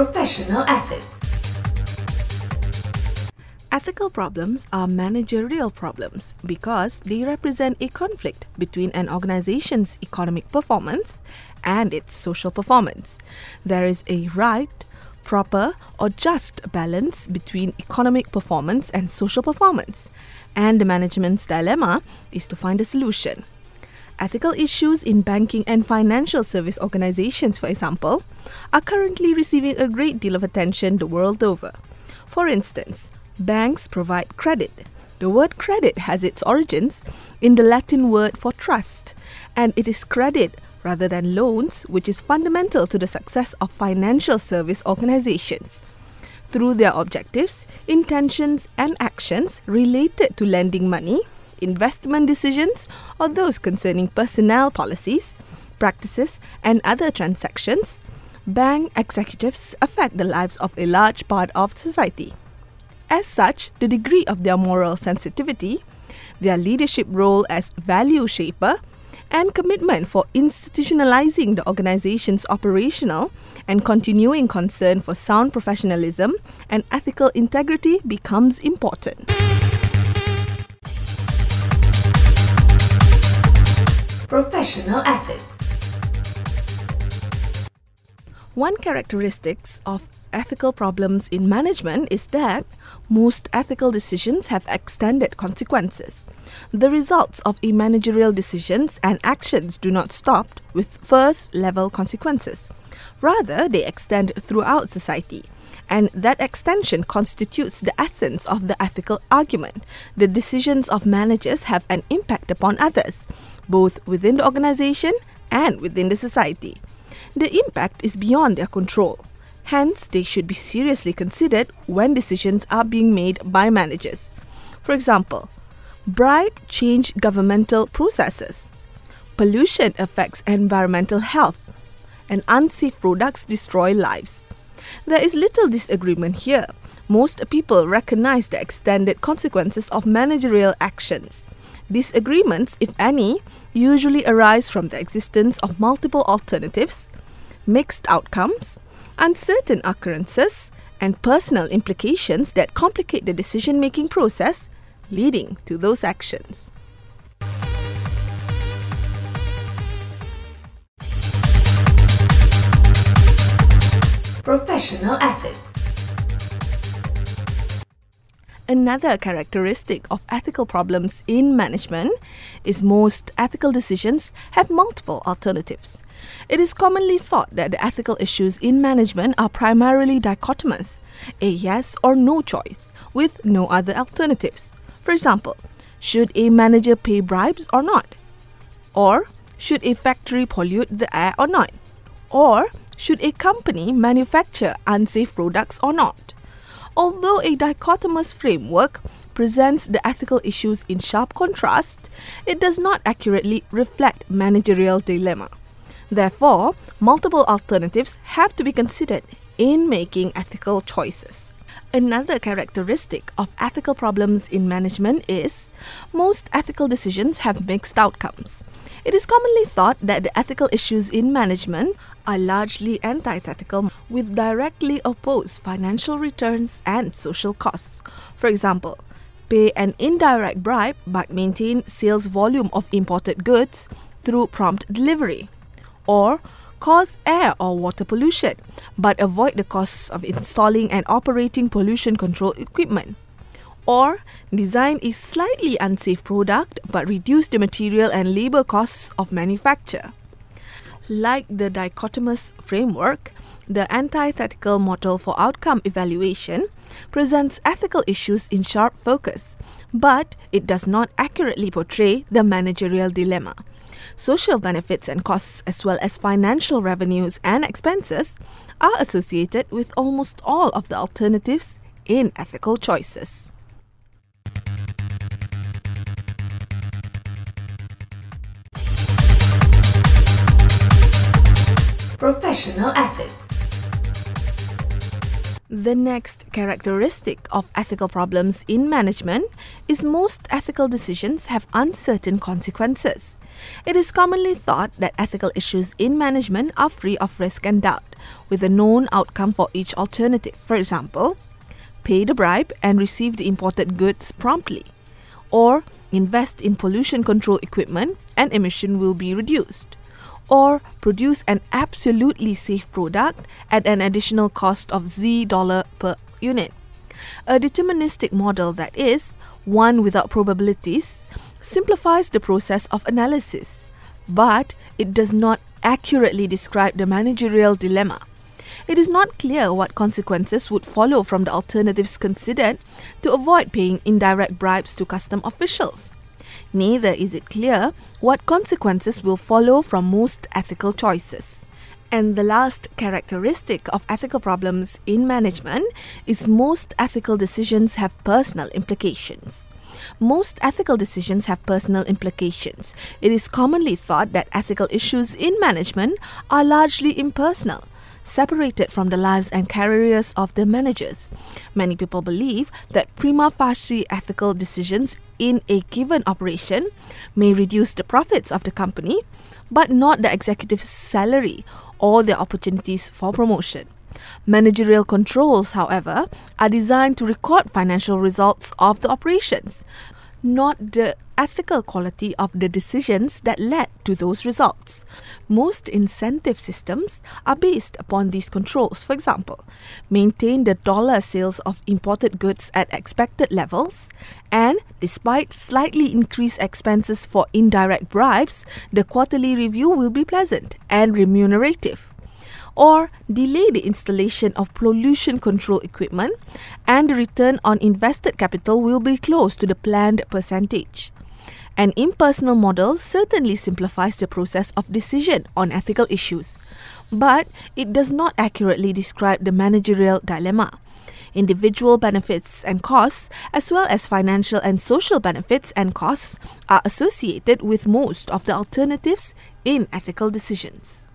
Professional ethics. Ethical problems are managerial problems because they represent a conflict between an organization's economic performance and its social performance. There is a right, proper, or just balance between economic performance and social performance, and the management's dilemma is to find a solution. Ethical issues in banking and financial service organizations, for example, are currently receiving a great deal of attention the world over. For instance, banks provide credit. The word credit has its origins in the Latin word for trust, and it is credit rather than loans which is fundamental to the success of financial service organizations. Through their objectives, intentions, and actions related to lending money, investment decisions, or those concerning personnel policies, practices, and other transactions, bank executives affect the lives of a large part of society. As such, the degree of their moral sensitivity, their leadership role as value shaper, and commitment for institutionalizing the organization's operational and continuing concern for sound professionalism and ethical integrity becomes important. Professional ethics. One characteristic of ethical problems in management is that most ethical decisions have extended consequences. The results of managerial decisions and actions do not stop with first level consequences. Rather, they extend throughout society. And that extension constitutes the essence of the ethical argument. The decisions of managers have an impact upon others, both within the organization and within the society. The impact is beyond their control. Hence, they should be seriously considered when decisions are being made by managers. For example, bribe change governmental processes. Pollution affects environmental health, and unsafe products destroy lives. There is little disagreement here. Most people recognize the extended consequences of managerial actions. Disagreements, if any, usually arise from the existence of multiple alternatives, mixed outcomes, uncertain occurrences, and personal implications that complicate the decision making process leading to those actions. Professional ethics. Another characteristic of ethical problems in management is most ethical decisions have multiple alternatives. It is commonly thought that the ethical issues in management are primarily dichotomous, a yes or no choice, with no other alternatives. For example, should a manager pay bribes or not? Or should a factory pollute the air or not? Or should a company manufacture unsafe products or not? Although a dichotomous framework presents the ethical issues in sharp contrast, it does not accurately reflect managerial dilemma. Therefore, multiple alternatives have to be considered in making ethical choices. Another characteristic of ethical problems in management is most ethical decisions have mixed outcomes. It is commonly thought that the ethical issues in management are largely antithetical with directly opposed financial returns and social costs. For example, pay an indirect bribe but maintain sales volume of imported goods through prompt delivery. Or cause air or water pollution, but avoid the costs of installing and operating pollution control equipment. Or design a slightly unsafe product but reduce the material and labor costs of manufacture. Like the dichotomous framework, the antithetical model for outcome evaluation presents ethical issues in sharp focus, but it does not accurately portray the managerial dilemma social benefits and costs, as well as financial revenues and expenses, are associated with almost all of the alternatives in ethical choices. Professional ethics. The next characteristic of ethical problems in management is most ethical decisions have uncertain consequences. It is commonly thought that ethical issues in management are free of risk and doubt, with a known outcome for each alternative. For example, pay the bribe and receive the imported goods promptly, or invest in pollution control equipment and emission will be reduced, or produce an absolutely safe product at an additional cost of Z dollar per unit. A deterministic model that is, one without probabilities, simplifies the process of analysis, but it does not accurately describe the managerial dilemma. It is not clear what consequences would follow from the alternatives considered to avoid paying indirect bribes to custom officials. Neither is it clear what consequences will follow from most ethical choices. And the last characteristic of ethical problems in management is most ethical decisions have personal implications. Most ethical decisions have personal implications. It is commonly thought that ethical issues in management are largely impersonal, separated from the lives and careers of the managers. Many people believe that prima facie ethical decisions in a given operation may reduce the profits of the company, but not the executive's salary or their opportunities for promotion. Managerial controls, however, are designed to record financial results of the operations, not the ethical quality of the decisions that led to those results. Most incentive systems are based upon these controls. For example, maintain the dollar sales of imported goods at expected levels, and despite slightly increased expenses for indirect bribes, the quarterly review will be pleasant and remunerative or delay the installation of pollution control equipment, and the return on invested capital will be close to the planned percentage. An impersonal model certainly simplifies the process of decision on ethical issues, but it does not accurately describe the managerial dilemma. Individual benefits and costs, as well as financial and social benefits and costs, are associated with most of the alternatives in ethical decisions.